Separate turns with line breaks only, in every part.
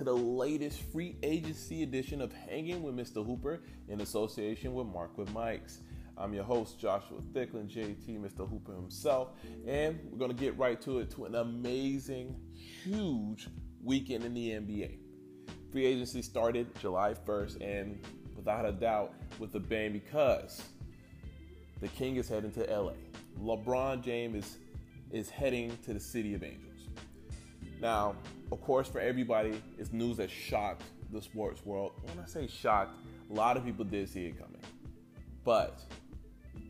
to the latest free agency edition of Hanging with Mr. Hooper in association with Mark with Mikes. I'm your host, Joshua Thicklin, JT, Mr. Hooper himself, and we're going to get right to it to an amazing, huge weekend in the NBA. Free agency started July 1st, and without a doubt, with a bang because the King is heading to LA. LeBron James is, is heading to the City of Angels. Now, of course, for everybody, it's news that shocked the sports world. When I say shocked, a lot of people did see it coming. But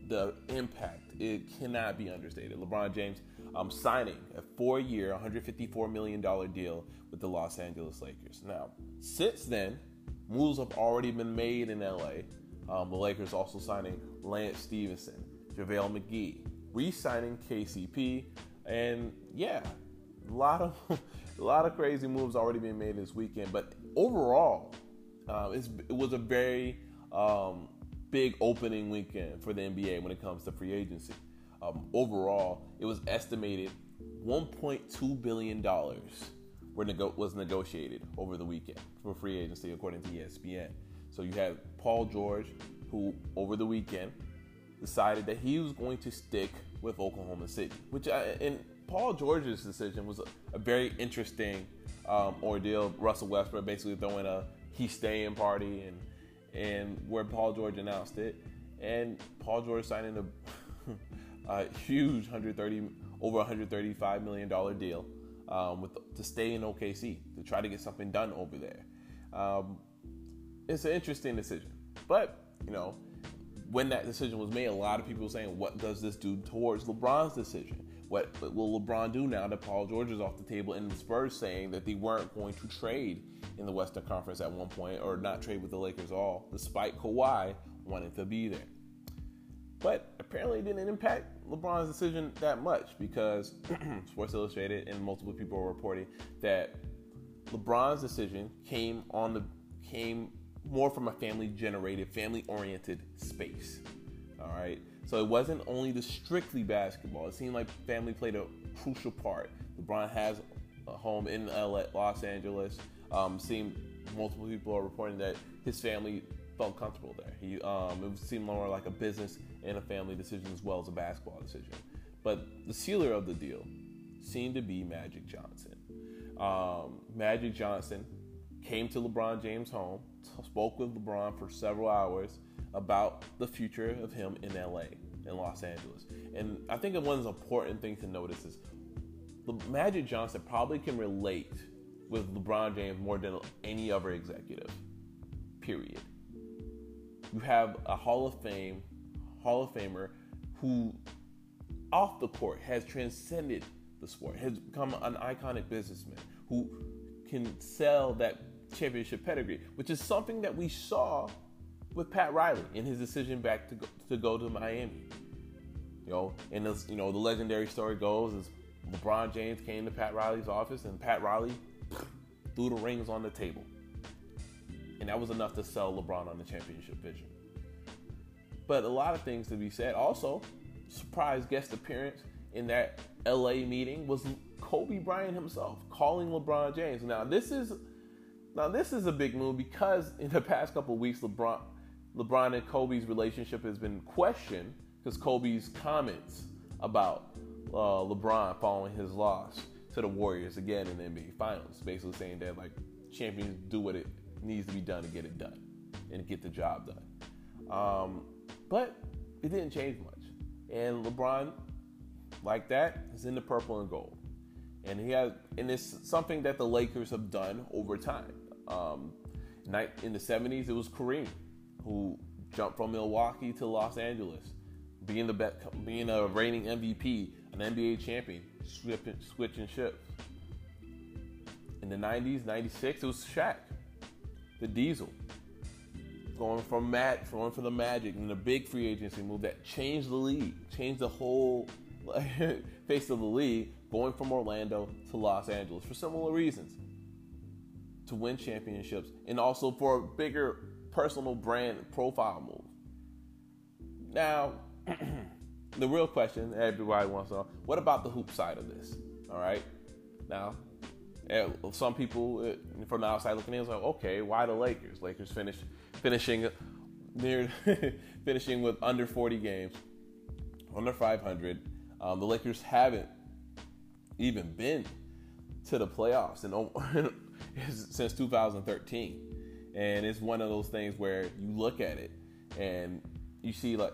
the impact, it cannot be understated. LeBron James um, signing a four year, $154 million deal with the Los Angeles Lakers. Now, since then, moves have already been made in LA. Um, the Lakers also signing Lance Stephenson, JaVale McGee, re signing KCP, and yeah, a lot of a lot of crazy moves already being made this weekend. But overall, uh, it was a very um, big opening weekend for the NBA when it comes to free agency. Um, overall, it was estimated 1.2 billion dollars nego- was negotiated over the weekend for free agency, according to ESPN. So you have Paul George, who over the weekend decided that he was going to stick with Oklahoma City, which I, and Paul George's decision was a, a very interesting um, ordeal. Russell Westbrook basically throwing a he's staying party and and where Paul George announced it, and Paul George signing a, a huge 130 over 135 million dollar deal um, with to stay in OKC to try to get something done over there. Um, it's an interesting decision, but you know when that decision was made, a lot of people were saying, "What does this do towards LeBron's decision?" What will LeBron do now that Paul George is off the table and the Spurs saying that they weren't going to trade in the Western Conference at one point or not trade with the Lakers at all, despite Kawhi wanting to be there. But apparently it didn't impact LeBron's decision that much because Sports Illustrated and multiple people are reporting that LeBron's decision came on the came more from a family generated, family oriented space. All right. So it wasn't only the strictly basketball. It seemed like family played a crucial part. LeBron has a home in LA, Los Angeles. Um, seemed multiple people are reporting that his family felt comfortable there. He um, it seemed more like a business and a family decision as well as a basketball decision. But the sealer of the deal seemed to be Magic Johnson. Um, Magic Johnson came to LeBron James' home, spoke with LeBron for several hours about the future of him in LA, in Los Angeles. And I think one the important things to notice is the Magic Johnson probably can relate with LeBron James more than any other executive. Period. You have a Hall of Fame, Hall of Famer who off the court has transcended the sport, has become an iconic businessman who can sell that championship pedigree, which is something that we saw with Pat Riley in his decision back to go, to go to Miami. You know, and this, you know, the legendary story goes is LeBron James came to Pat Riley's office and Pat Riley threw the rings on the table. And that was enough to sell LeBron on the championship vision. But a lot of things to be said. Also, surprise guest appearance in that LA meeting was Kobe Bryant himself calling LeBron James. Now, this is now this is a big move because in the past couple weeks, LeBron, LeBron and Kobe's relationship has been questioned because Kobe's comments about uh, LeBron following his loss to the Warriors again in the NBA Finals, basically saying that like champions do what it needs to be done to get it done and get the job done. Um, but it didn't change much, and LeBron, like that, is in the purple and gold and he has, and it's something that the Lakers have done over time. Um, in the '70s, it was Kareem who jumped from Milwaukee to Los Angeles, being the best, being a reigning MVP, an NBA champion, switching, switching ships. In the '90s, '96, it was Shaq, the Diesel, going from Matt, going for the Magic, and the big free agency move that changed the league, changed the whole face of the league, going from Orlando to Los Angeles for similar reasons to win championships and also for a bigger personal brand profile move. Now, the real question everybody wants to know what about the hoop side of this? All right. Now, some people uh, from the outside looking in, is like, okay, why the Lakers? Lakers finish finishing near finishing with under 40 games, under 500. Um, the Lakers haven't even been to the playoffs and since 2013, and it's one of those things where you look at it and you see like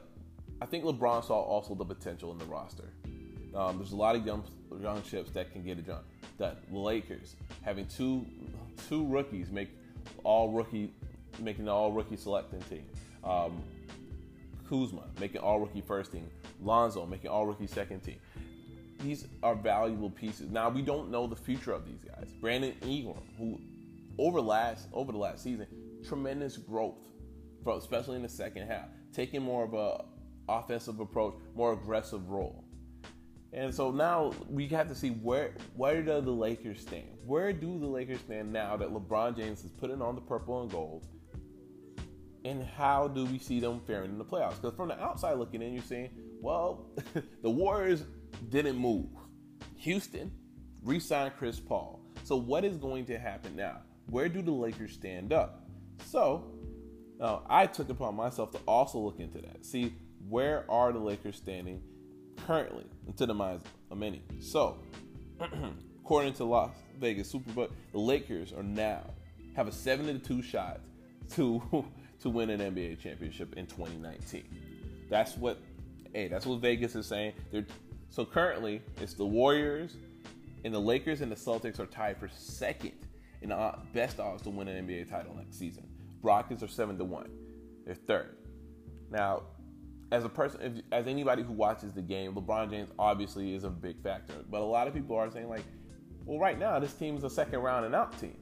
I think LeBron saw also the potential in the roster. Um, there's a lot of young young chips that can get it done. The Lakers having two two rookies make all rookie making all rookie selecting team. Um, Kuzma making all rookie first team. Lonzo making all rookie second team. These are valuable pieces. Now we don't know the future of these guys. Brandon Ingram, who over last over the last season, tremendous growth, especially in the second half, taking more of a offensive approach, more aggressive role. And so now we have to see where where do the Lakers stand? Where do the Lakers stand now that LeBron James is putting on the purple and gold? And how do we see them faring in the playoffs? Because from the outside looking in, you're saying, well, the Warriors didn't move. Houston re-signed Chris Paul. So what is going to happen now? Where do the Lakers stand up? So now I took upon myself to also look into that. See where are the Lakers standing currently into the minds of many. So, according to Las Vegas Superbook, the Lakers are now have a seven to two shot to to win an NBA championship in 2019. That's what hey, that's what Vegas is saying. They're, so currently, it's the Warriors and the Lakers and the Celtics are tied for second the best odds to win an NBA title next season. Rockets are seven to one. They're third. Now, as a person, if, as anybody who watches the game, LeBron James obviously is a big factor. But a lot of people are saying like, well, right now this team is a second round and out team.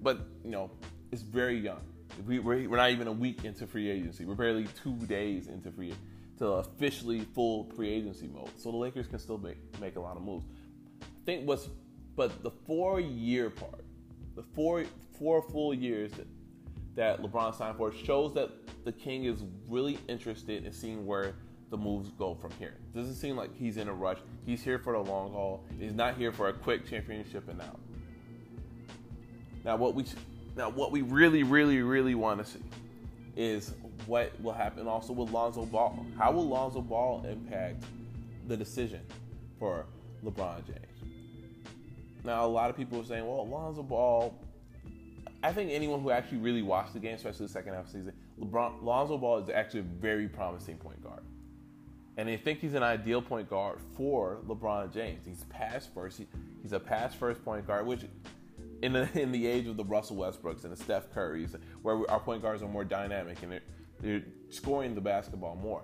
But you know, it's very young. We, we're, we're not even a week into free agency. We're barely two days into free to officially full free agency mode. So the Lakers can still make make a lot of moves. I think what's but the four year part, the four four full years that that LeBron signed for shows that the King is really interested in seeing where the moves go from here. Doesn't seem like he's in a rush. He's here for the long haul. He's not here for a quick championship and out. Now what we now what we really, really, really want to see is what will happen also with Lonzo Ball. How will Lonzo Ball impact the decision for LeBron James? Now a lot of people are saying, well, Lonzo Ball I think anyone who actually really watched the game, especially the second half of the season, LeBron Lonzo Ball is actually a very promising point guard. And I think he's an ideal point guard for LeBron James. He's pass first. He, he's a pass first point guard, which in the, in the age of the Russell Westbrooks and the Steph Currys, where our point guards are more dynamic and they're, they're scoring the basketball more.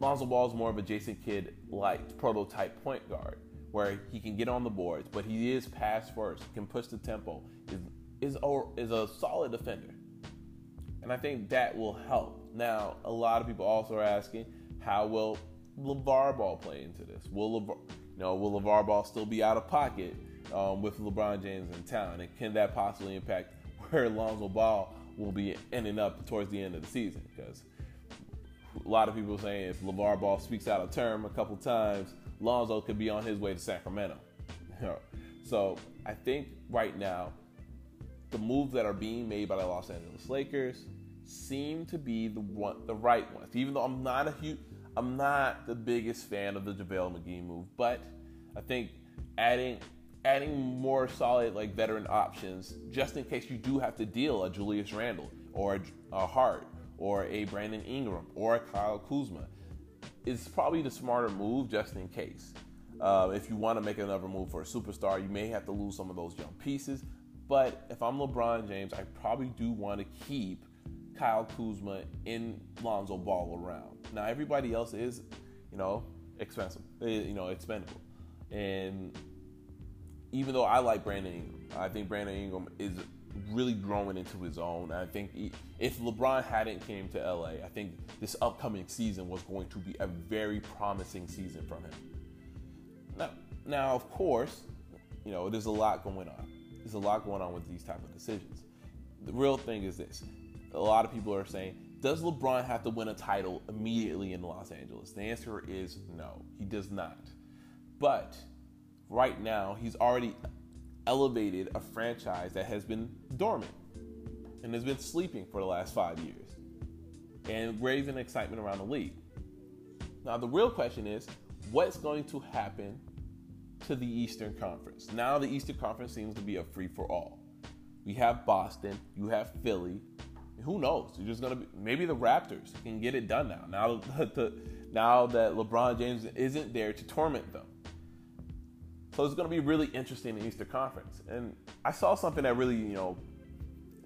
Lonzo Ball is more of a Jason Kidd like prototype point guard where he can get on the boards, but he is pass first, can push the tempo, is is a, is a solid defender. And I think that will help. Now, a lot of people also are asking, how will LeVar Ball play into this? Will LeVar, you know, will LeVar Ball still be out of pocket um, with LeBron James in town? And can that possibly impact where Lonzo Ball will be ending up towards the end of the season? Because a lot of people saying if LeVar Ball speaks out of term a couple times, Lonzo could be on his way to Sacramento. so I think right now the moves that are being made by the Los Angeles Lakers seem to be the one, the right ones. Even though I'm not a huge, I'm not the biggest fan of the JaVale McGee move, but I think adding adding more solid like veteran options just in case you do have to deal a Julius Randle or a, a Hart or a Brandon Ingram or a Kyle Kuzma is probably the smarter move just in case. Uh, if you want to make another move for a superstar, you may have to lose some of those young pieces. But if I'm LeBron James, I probably do want to keep Kyle Kuzma in Lonzo Ball around. Now everybody else is, you know, expensive, eh, you know, expendable. And even though I like Brandon Ingram, I think Brandon Ingram is really growing into his own. I think if LeBron hadn't came to LA, I think this upcoming season was going to be a very promising season from him. Now, now of course, you know, there's a lot going on there's a lot going on with these type of decisions. The real thing is this: a lot of people are saying, does LeBron have to win a title immediately in Los Angeles? The answer is no, he does not. But right now, he's already elevated a franchise that has been dormant and has been sleeping for the last five years and raising excitement around the league. Now, the real question is what's going to happen to the Eastern Conference? Now, the Eastern Conference seems to be a free for all. We have Boston, you have Philly. Who knows? You're just gonna be maybe the Raptors can get it done now. Now, now that LeBron James isn't there to torment them. So it's going to be really interesting in the Eastern Conference. And I saw something that really, you know,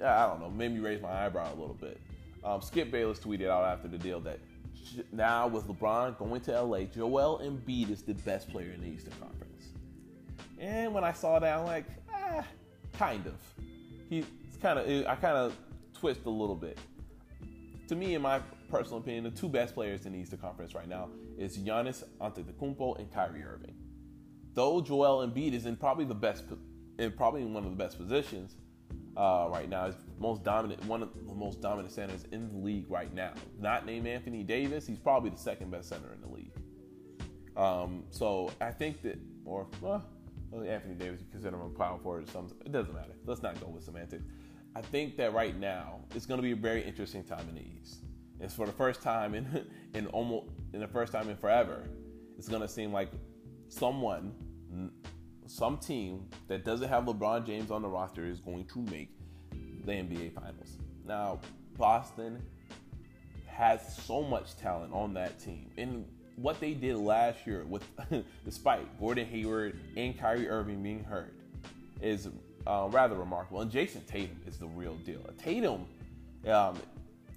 I don't know, made me raise my eyebrow a little bit. Um, Skip Bayless tweeted out after the deal that now with LeBron going to LA, Joel Embiid is the best player in the Eastern Conference. And when I saw that, I'm like, ah, kind of. He's kind of, I kind of twist a little bit. To me, in my personal opinion, the two best players in the Eastern Conference right now is Giannis Antetokounmpo and Kyrie Irving though Joel Embiid is in probably the best, in probably in one of the best positions uh, right now, is most dominant, one of the most dominant centers in the league right now. Not named Anthony Davis, he's probably the second best center in the league. Um, so I think that, or well, Anthony Davis, you consider him a power forward or something. It doesn't matter. Let's not go with semantics. I think that right now it's going to be a very interesting time in the East. It's for the first time in in almost in the first time in forever. It's going to seem like someone, some team that doesn't have LeBron James on the roster is going to make the NBA Finals. Now, Boston has so much talent on that team. And what they did last year, with despite Gordon Hayward and Kyrie Irving being hurt, is uh, rather remarkable. And Jayson Tatum is the real deal. Tatum, um,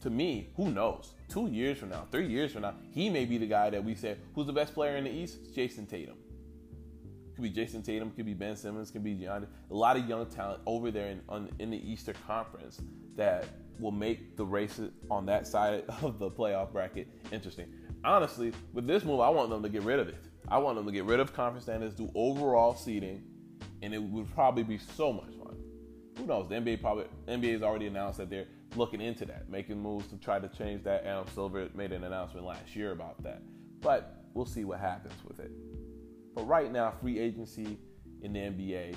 to me, who knows? Two years from now, three years from now, he may be the guy that we say, who's the best player in the East? Jayson Tatum. Could be Jayson Tatum, could be Ben Simmons, could be Giannis. A lot of young talent over there in, on, in the Eastern Conference that will make the races on that side of the playoff bracket interesting. Honestly, with this move, I want them to get rid of it. I want them to get rid of conference standards, do overall seeding, and it would probably be so much fun. Who knows? The NBA probably NBA has already announced that they're looking into that, making moves to try to change that. Adam Silver made an announcement last year about that, but we'll see what happens with it. But right now, free agency in the NBA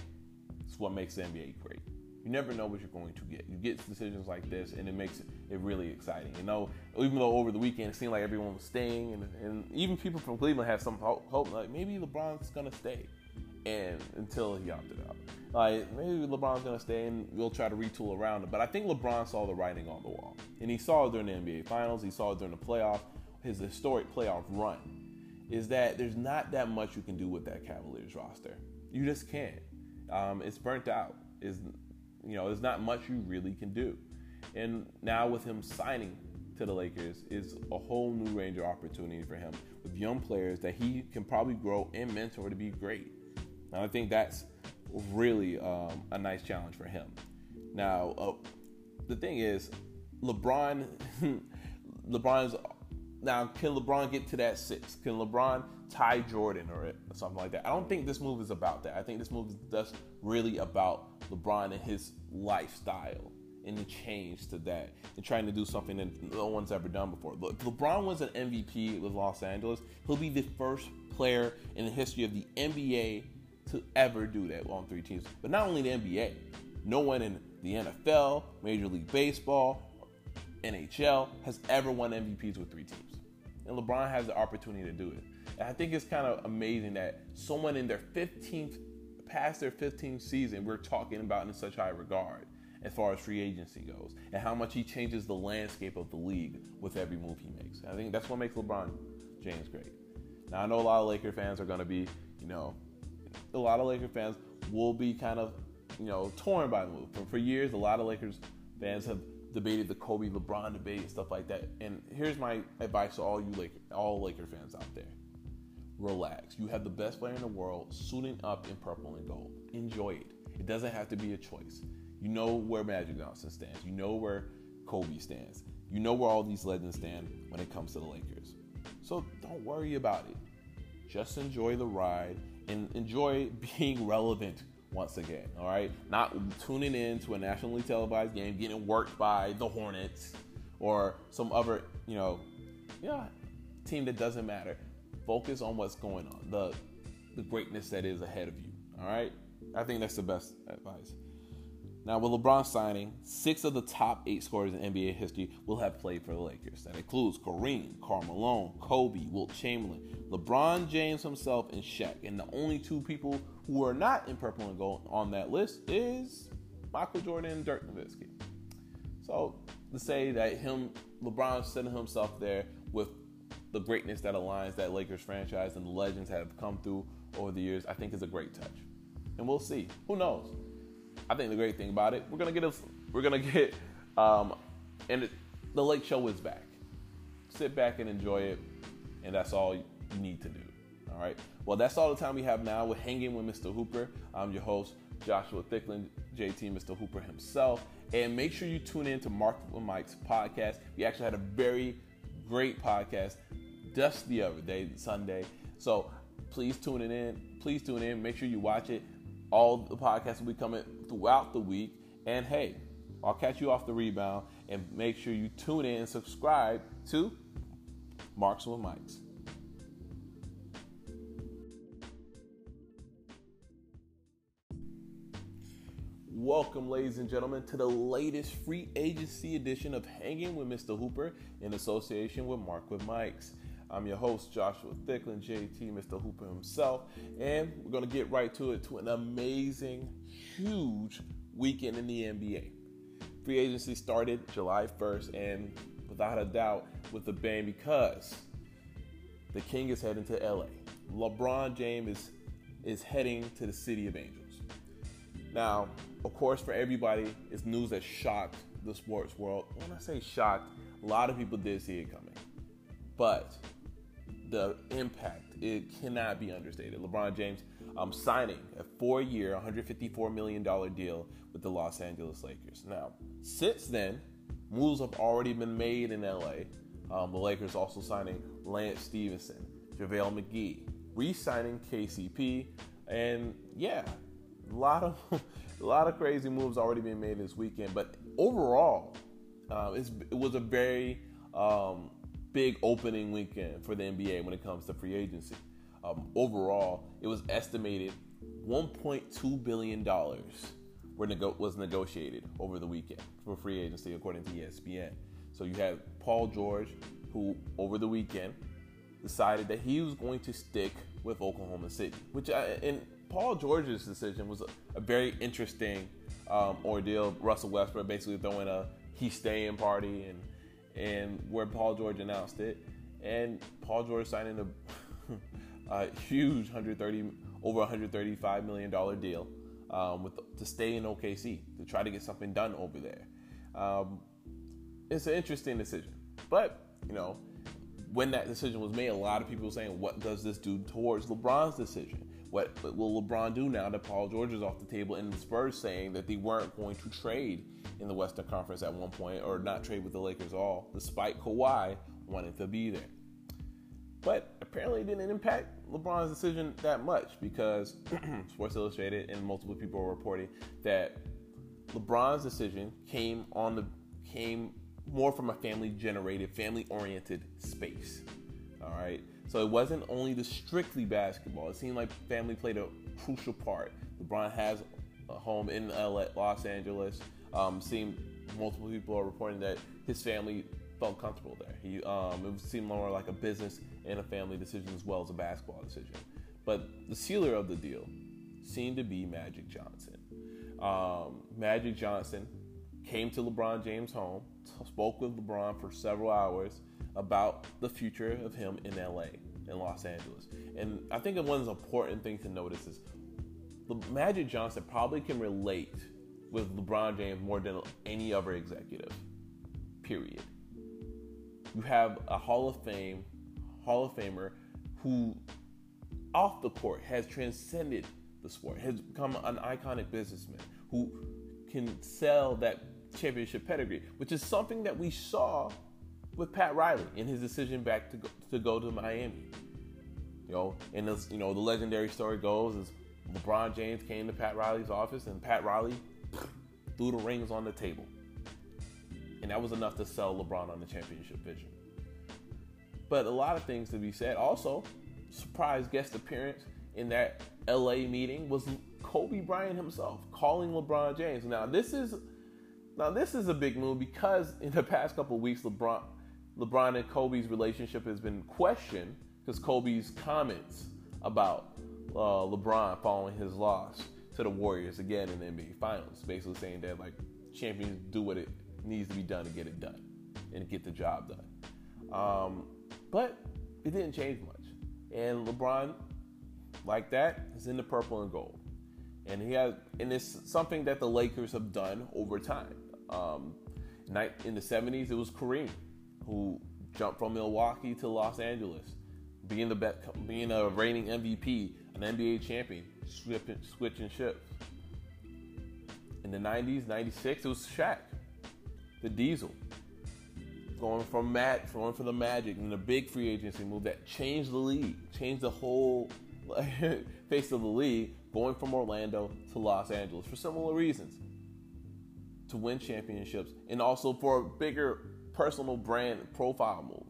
is what makes the NBA great. You never know what you're going to get. You get decisions like this, and it makes it really exciting. You know, even though over the weekend it seemed like everyone was staying, and, and even people from Cleveland had some hope, hope, like maybe LeBron's gonna stay, and until he opted out, like maybe LeBron's gonna stay, and we'll try to retool around it. But I think LeBron saw the writing on the wall, and he saw it during the NBA Finals. He saw it during the playoff, his historic playoff run is that there's not that much you can do with that Cavaliers roster. You just can't. Um, it's burnt out. Is you know, there's not much you really can do. And now with him signing to the Lakers is a whole new range of opportunity for him with young players that he can probably grow and mentor to be great. And I think that's really um, a nice challenge for him. Now, uh, the thing is, LeBron, LeBron's now, can LeBron get to that six? Can LeBron tie Jordan or something like that? I don't think this move is about that. I think this move is just really about LeBron and his lifestyle and the change to that and trying to do something that no one's ever done before. Look, LeBron was an MVP with Los Angeles. He'll be the first player in the history of the NBA to ever do that on three teams. But not only the NBA, no one in the NFL, Major League Baseball, NHL has ever won MVPs with three teams and LeBron has the opportunity to do it. And I think it's kind of amazing that someone in their 15th, past their 15th season, we're talking about in such high regard as far as free agency goes, and how much he changes the landscape of the league with every move he makes. I think that's what makes LeBron James great. Now I know a lot of Laker fans are going to be, you know, a lot of Laker fans will be kind of, you know, torn by the move. For, for years, a lot of Lakers fans have debated the Kobe LeBron debate and stuff like that. And here's my advice to all you Laker, all Laker fans out there: relax. You have the best player in the world suiting up in purple and gold. Enjoy it. It doesn't have to be a choice. You know where Magic Johnson stands. You know where Kobe stands. You know where all these legends stand when it comes to the Lakers. So don't worry about it. Just enjoy the ride and enjoy being relevant once again. All right, not tuning in to a nationally televised game, getting worked by the Hornets or some other, you know, yeah, team that doesn't matter. Focus on what's going on. The the greatness that is ahead of you. All right? I think that's the best advice. Now, with LeBron signing, six of the top eight scorers in NBA history will have played for the Lakers. That includes Kareem, Karl Malone, Kobe, Wilt Chamberlain, LeBron James himself, and Shaq. And the only two people who are not in purple and gold on that list is Michael Jordan and Dirk Nowitzki. So to say that him, LeBron, setting himself there with the greatness that aligns that Lakers franchise and the legends have come through over the years, I think is a great touch. And we'll see. Who knows? I think the great thing about it, we're gonna get us, we're gonna get, um, and it, the Lake Show is back. Sit back and enjoy it, and that's all you need to do. All right. Well, that's all the time we have now. We're hanging with Mr. Hooper. I'm your host, Joshua Thicklin, JT, Mr. Hooper himself. And make sure you tune in to Mark with Mike's podcast. We actually had a very great podcast just the other day, Sunday. So please tune it in. Please tune in. Make sure you watch it. All the podcasts will be coming throughout the week. And hey, I'll catch you off the rebound and make sure you tune in and subscribe to Marks with Mikes. Welcome, ladies and gentlemen, to the latest free agency edition of Hanging with Mr. Hooper in association with Mark with Mikes. I'm your host, Joshua Thicklin, JT, Mr. Hooper himself, and we're going to get right to it to an amazing, huge weekend in the NBA. Free agency started July 1st, and without a doubt, with the bang because the King is heading to LA. LeBron James is, is heading to the City of Angels. Now, of course, for everybody, it's news that shocked the sports world. When I say shocked, a lot of people did see it coming. But the impact, it cannot be understated. LeBron James um, signing a four year, $154 million deal with the Los Angeles Lakers. Now, since then, moves have already been made in LA. Um, the Lakers also signing Lance Stephenson, JaVale McGee, re signing KCP, and yeah, a lot of a lot of crazy moves already being made this weekend. But overall, um, it was a very um, big opening weekend for the NBA when it comes to free agency. Um, overall, it was estimated 1.2 billion dollars nego- was negotiated over the weekend for free agency, according to ESPN. So you have Paul George, who over the weekend decided that he was going to stick with Oklahoma City, which I, and Paul George's decision was a, a very interesting um, ordeal. Russell Westbrook basically throwing a he's staying" party, and and where Paul George announced it, and Paul George signing a, a huge 130 over 135 million dollar deal um, with to stay in OKC to try to get something done over there. Um, it's an interesting decision, but you know when that decision was made, a lot of people were saying, "What does this do towards LeBron's decision?" What will LeBron do now that Paul George is off the table and the Spurs saying that they weren't going to trade in the Western Conference at one point or not trade with the Lakers at all, despite Kawhi wanting to be there. But apparently it didn't impact LeBron's decision that much because Sports Illustrated and multiple people are reporting that LeBron's decision came on the came more from a family generated, family oriented space. All right. So it wasn't only the strictly basketball. It seemed like family played a crucial part. LeBron has a home in LA, Los Angeles. Um, seemed multiple people are reporting that his family felt comfortable there. He um, it seemed more like a business and a family decision as well as a basketball decision. But the sealer of the deal seemed to be Magic Johnson. Um, Magic Johnson came to LeBron James' home, spoke with LeBron for several hours, about the future of him in LA, in Los Angeles. And I think one important things to notice is Magic Johnson probably can relate with LeBron James more than any other executive. Period. You have a Hall of Fame, Hall of Famer who off the court has transcended the sport, has become an iconic businessman who can sell that championship pedigree, which is something that we saw with Pat Riley in his decision back to go, to go to Miami. You know, and this, you know, the legendary story goes is LeBron James came to Pat Riley's office and Pat Riley threw the rings on the table. And that was enough to sell LeBron on the championship vision. But a lot of things to be said. Also, surprise guest appearance in that LA meeting was Kobe Bryant himself calling LeBron James. Now this is now this is a big move because in the past couple weeks LeBron LeBron and Kobe's relationship has been questioned because Kobe's comments about uh, LeBron following his loss to the Warriors again in the NBA Finals, basically saying that like champions do what it needs to be done to get it done and get the job done. Um, but it didn't change much, and LeBron, like that, is in the purple and gold, and he has, and it's something that the Lakers have done over time. Um, in the '70s, it was Kareem who jumped from Milwaukee to Los Angeles, being the being a reigning MVP, an NBA champion, switching, switching ships. In the 90s, 96, it was Shaq, the Diesel, going from Matt, going for the Magic, and the big free agency move that changed the league, changed the whole face of the league, going from Orlando to Los Angeles for similar reasons, to win championships, and also for a bigger personal brand profile move.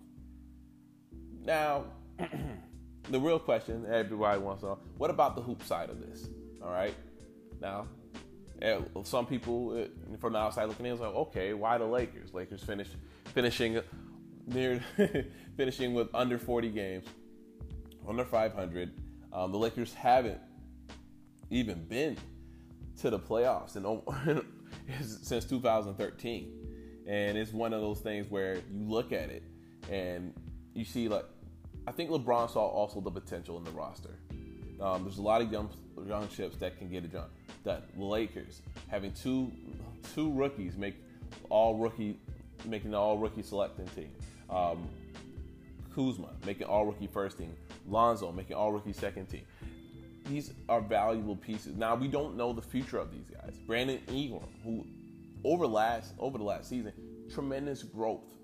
Now, the real question everybody wants to know: What about the hoop side of this? All right, now eh, some people eh, from the outside looking in is like, okay, why the Lakers? Lakers finish finishing near finishing with under 40 games, under 500. Um, the Lakers haven't even been to the playoffs in, since 2013, and it's one of those things where you look at it and you see like I think LeBron saw also the potential in the roster. Um, there's a lot of young young chips that can get it done. That Lakers having two two rookies make all rookie making all rookie selecting team. Um, Kuzma making all rookie first team. Lonzo making all rookie second team. These are valuable pieces. Now we don't know the future of these guys. Brandon Ingram, who over last over the last season, tremendous growth,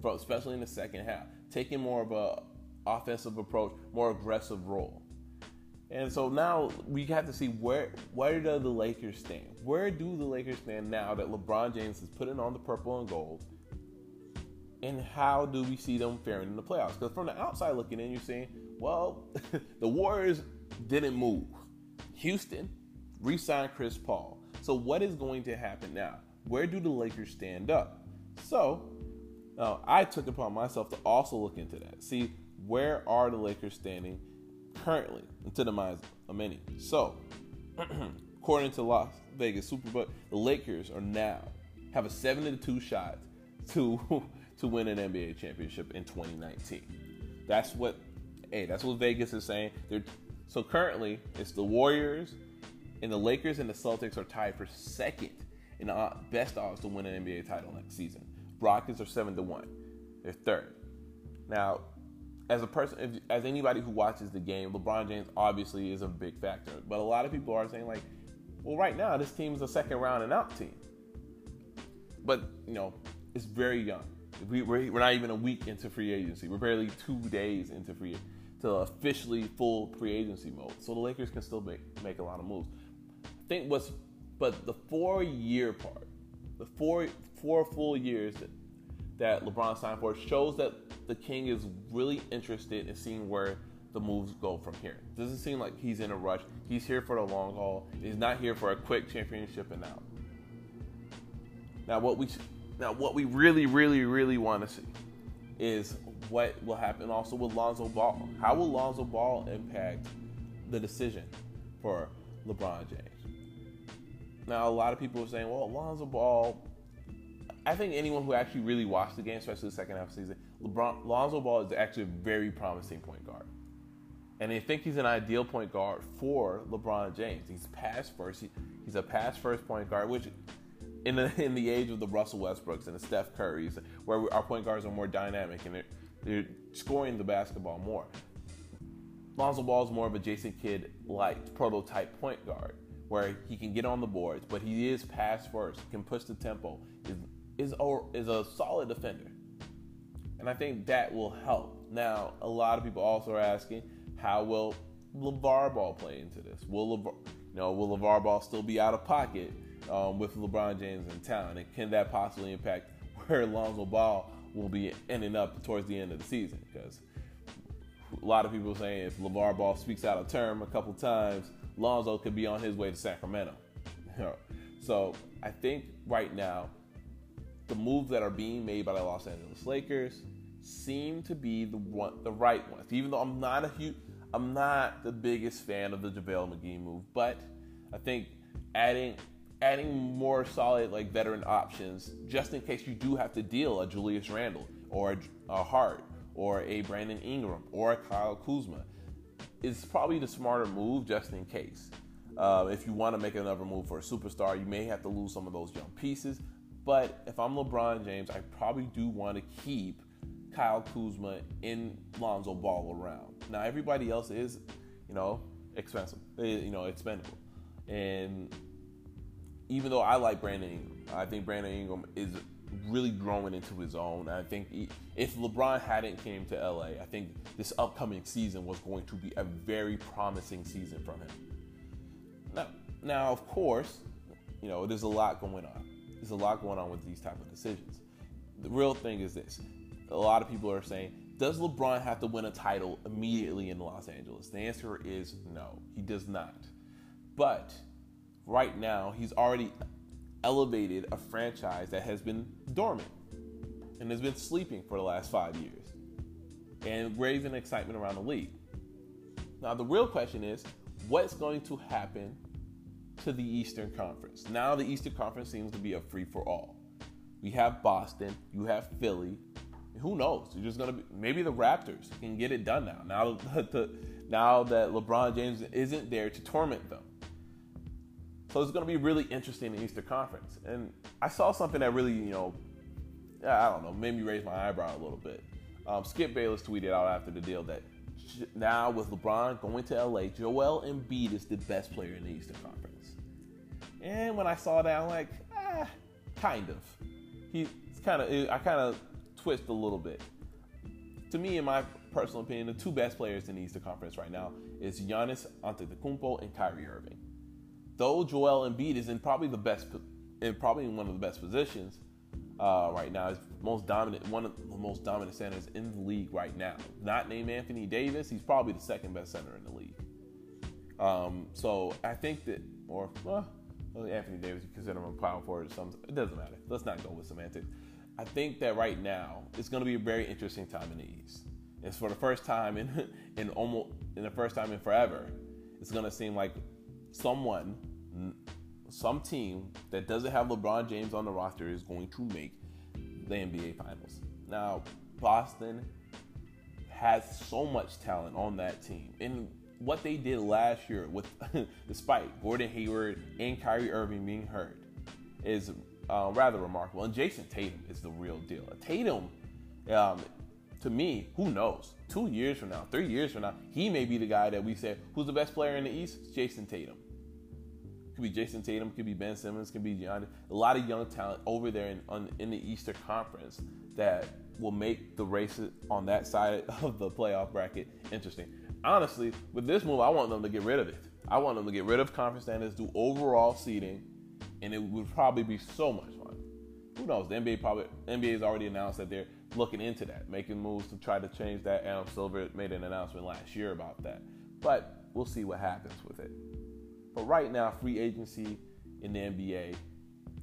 from, especially in the second half, taking more of a offensive approach, more aggressive role. And so now we have to see where where do the Lakers stand? Where do the Lakers stand now that LeBron James is putting on the purple and gold? And how do we see them faring in the playoffs? Because from the outside looking in, you're saying, well, the Warriors didn't move. Houston re-signed Chris Paul. So what is going to happen now? Where do the Lakers stand up? So now I took upon myself to also look into that. See where are the Lakers standing currently into the minds of many. So, according to Las Vegas Superbook, the Lakers are now have a seven to two shot to to win an NBA championship in 2019. That's what hey, that's what Vegas is saying. They're, so currently, it's the Warriors and the Lakers and the Celtics are tied for second in best odds to win an NBA title next season. Rockets are seven to one. They're third. Now, as a person, if, as anybody who watches the game, LeBron James obviously is a big factor. But a lot of people are saying like, well, right now this team is a second round and out team. But you know, it's very young. We, we're, we're not even a week into free agency. We're barely two days into free to officially full free agency mode. So the Lakers can still make make a lot of moves. I think what's but the four year part, the four four full years that that LeBron signed for shows that the King is really interested in seeing where the moves go from here. Doesn't seem like he's in a rush. He's here for the long haul. He's not here for a quick championship and out. Now what we now what we really, really, really want to see is what will happen also with Lonzo Ball. How will Lonzo Ball impact the decision for LeBron James? Now a lot of people are saying, well, Lonzo Ball I think anyone who actually really watched the game, especially the second half of the season, LeBron Lonzo Ball is actually a very promising point guard. And I think he's an ideal point guard for LeBron James. He's pass first. He, he's a pass first point guard, which in the in the age of the Russell Westbrooks and the Steph Currys, where our point guards are more dynamic and they're, they're scoring the basketball more. Lonzo Ball is more of a Jason Kidd like prototype point guard, where he can get on the boards, but he is pass first, can push the tempo, is is a, is a solid defender. And I think that will help. Now, a lot of people also are asking, how will LeVar Ball play into this? Will LeVar, you know, will LeVar Ball still be out of pocket um, with LeBron James in town? And can that possibly impact where Lonzo Ball will be ending up towards the end of the season? Because a lot of people saying if LeVar Ball speaks out of term a couple times, Lonzo could be on his way to Sacramento. so I think right now, the moves that are being made by the Los Angeles Lakers seem to be the one, the right ones. Even though I'm not a huge, I'm not the biggest fan of the JaVale McGee move, but I think adding adding more solid like veteran options just in case you do have to deal a Julius Randle or a, a Hart or a Brandon Ingram or a Kyle Kuzma is probably the smarter move just in case. Uh, if you want to make another move for a superstar, you may have to lose some of those young pieces. But if I'm LeBron James, I probably do want to keep Kyle Kuzma in Lonzo Ball around. Now everybody else is, you know, expensive, eh, you know, expendable, and even though I like Brandon Ingram, I think Brandon Ingram is really growing into his own. I think he, if LeBron hadn't came to LA, I think this upcoming season was going to be a very promising season from him. Now, now of course, you know there's a lot going on. There's a lot going on with these type of decisions. The real thing is this: a lot of people are saying, does LeBron have to win a title immediately in Los Angeles? The answer is no, he does not. But right now, he's already elevated a franchise that has been dormant and has been sleeping for the last five years and raising excitement around the league. Now, the real question is what's going to happen to the Eastern Conference? Now, the Eastern Conference seems to be a free for all. We have Boston, you have Philly. Who knows? You're just gonna be maybe the Raptors can get it done now. Now, now that LeBron James isn't there to torment them. So it's going to be really interesting in the Eastern Conference. And I saw something that really, you know, I don't know, made me raise my eyebrow a little bit. Um, Skip Bayless tweeted out after the deal that now with LeBron going to LA, Joel Embiid is the best player in the Eastern Conference. And when I saw that, I'm like, ah, kind of. He's kind of, I kind of twist a little bit. To me, in my personal opinion, the two best players in the Eastern Conference right now is Giannis Antetokounmpo and Kyrie Irving though Joel Embiid is in probably the best, in probably one of the best positions uh, right now, is most dominant, one of the most dominant centers in the league right now. Not named Anthony Davis, he's probably the second best center in the league. Um, so I think that, or well, Anthony Davis, you consider him a power forward or something. It doesn't matter. Let's not go with semantics. I think that right now it's going to be a very interesting time in the East. It's for the first time in in almost in the first time in forever. It's going to seem like someone some team that doesn't have LeBron James on the roster is going to make the NBA Finals. Now, Boston has so much talent on that team. And what they did last year, with despite Gordon Hayward and Kyrie Irving being hurt, is uh, rather remarkable. And Jayson Tatum is the real deal. Tatum, um, to me, who knows? Two years from now, three years from now, he may be the guy that we say who's the best player in the East. Jayson Tatum could be Jayson Tatum, could be Ben Simmons, could be Giannis. A lot of young talent over there in, on, in the Eastern Conference that will make the races on that side of the playoff bracket interesting. Honestly, with this move, I want them to get rid of it. I want them to get rid of conference standards, do overall seeding, and it would probably be so much fun. Who knows? The NBA probably NBA has already announced that they're looking into that, making moves to try to change that. Adam Silver made an announcement last year about that, but we'll see what happens with it. But right now, free agency in the NBA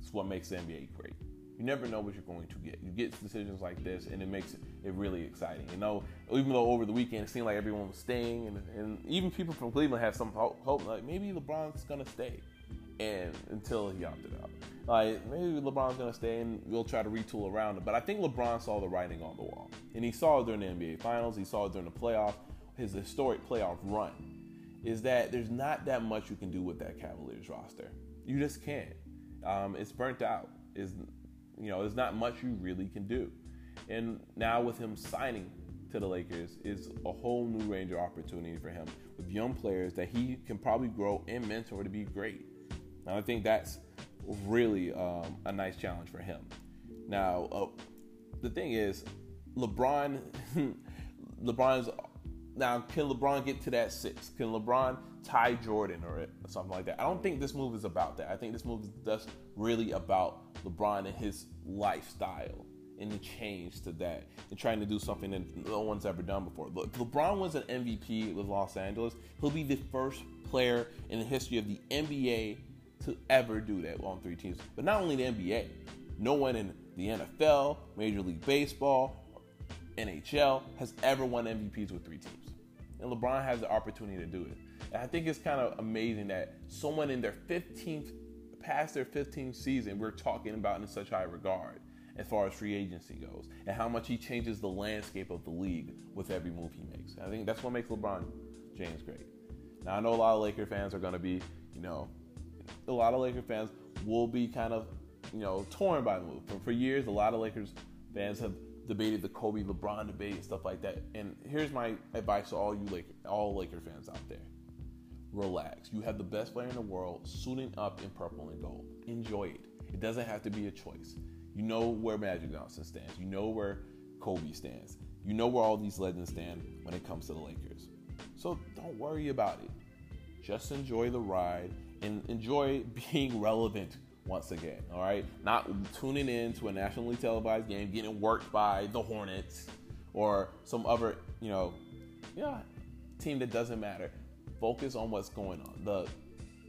is what makes the NBA great. You never know what you're going to get. You get decisions like this, and it makes it really exciting. You know, even though over the weekend it seemed like everyone was staying, and, and even people from Cleveland had some hope, hope, like maybe LeBron's gonna stay, and until he opted out, like maybe LeBron's gonna stay, and we'll try to retool around it. But I think LeBron saw the writing on the wall, and he saw it during the NBA Finals. He saw it during the playoff, his historic playoff run is that there's not that much you can do with that Cavaliers roster. You just can't. Um, it's burnt out. Is you know, there's not much you really can do. And now with him signing to the Lakers is a whole new range of opportunity for him with young players that he can probably grow and mentor to be great. And I think that's really um, a nice challenge for him. Now, uh, the thing is, LeBron, LeBron's now, can LeBron get to that six? Can LeBron tie Jordan or something like that? I don't think this move is about that. I think this move is just really about LeBron and his lifestyle and the change to that and trying to do something that no one's ever done before. Look, LeBron was an MVP with Los Angeles. He'll be the first player in the history of the NBA to ever do that on three teams. But not only the NBA, no one in the NFL, Major League Baseball, NHL has ever won MVPs with three teams. And LeBron has the opportunity to do it. And I think it's kind of amazing that someone in their 15th, past their 15th season, we're talking about in such high regard as far as free agency goes and how much he changes the landscape of the league with every move he makes. I think that's what makes LeBron James great. Now, I know a lot of Laker fans are going to be, you know, a lot of Laker fans will be kind of, you know, torn by the move. For years, a lot of Lakers fans have debated the Kobe LeBron debate and stuff like that. And here's my advice to all you Laker, all Laker fans out there. Relax. You have the best player in the world suiting up in purple and gold. Enjoy it. It doesn't have to be a choice. You know where Magic Johnson stands. You know where Kobe stands. You know where all these legends stand when it comes to the Lakers. So don't worry about it. Just enjoy the ride and enjoy being relevant once again. All right, not tuning in to a nationally televised game, getting worked by the Hornets or some other, you know, yeah, team that doesn't matter. Focus on what's going on, the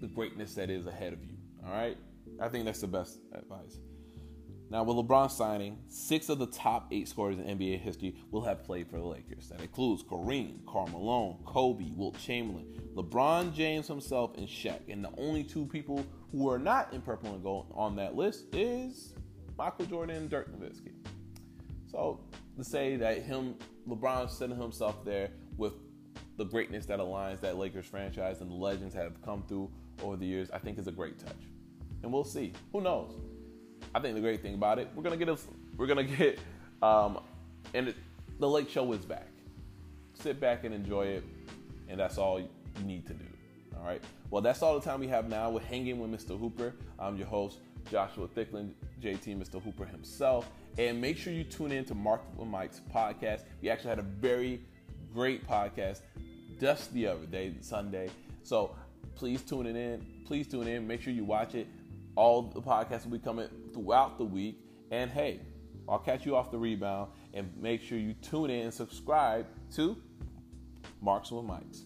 the greatness that is ahead of you. All right, I think that's the best advice. Now, with LeBron signing, six of the top eight scorers in NBA history will have played for the Lakers. That includes Kareem, Karl Malone, Kobe, Wilt Chamberlain, LeBron James himself, and Shaq. And the only two people who are not in purple and gold on that list is Michael Jordan and Dirk Nowitzki. So to say that him, LeBron setting himself there with the greatness that aligns that Lakers franchise and the legends have come through over the years, I think is a great touch. And we'll see. Who knows? I think the great thing about it, we're gonna get a, we're gonna get, um, and it, the Lake Show is back. Sit back and enjoy it, and that's all you need to do. All right. Well, that's all the time we have now. We're hanging with Mr. Hooper. I'm your host, Joshua Thicklin, JT, Mr. Hooper himself. And make sure you tune in to Mark with Mike's podcast. We actually had a very great podcast just the other day, Sunday. So please tune it in. Please tune in. Make sure you watch it. All the podcasts will be coming throughout the week. And hey, I'll catch you off the rebound and make sure you tune in and subscribe to Marks with Mikes.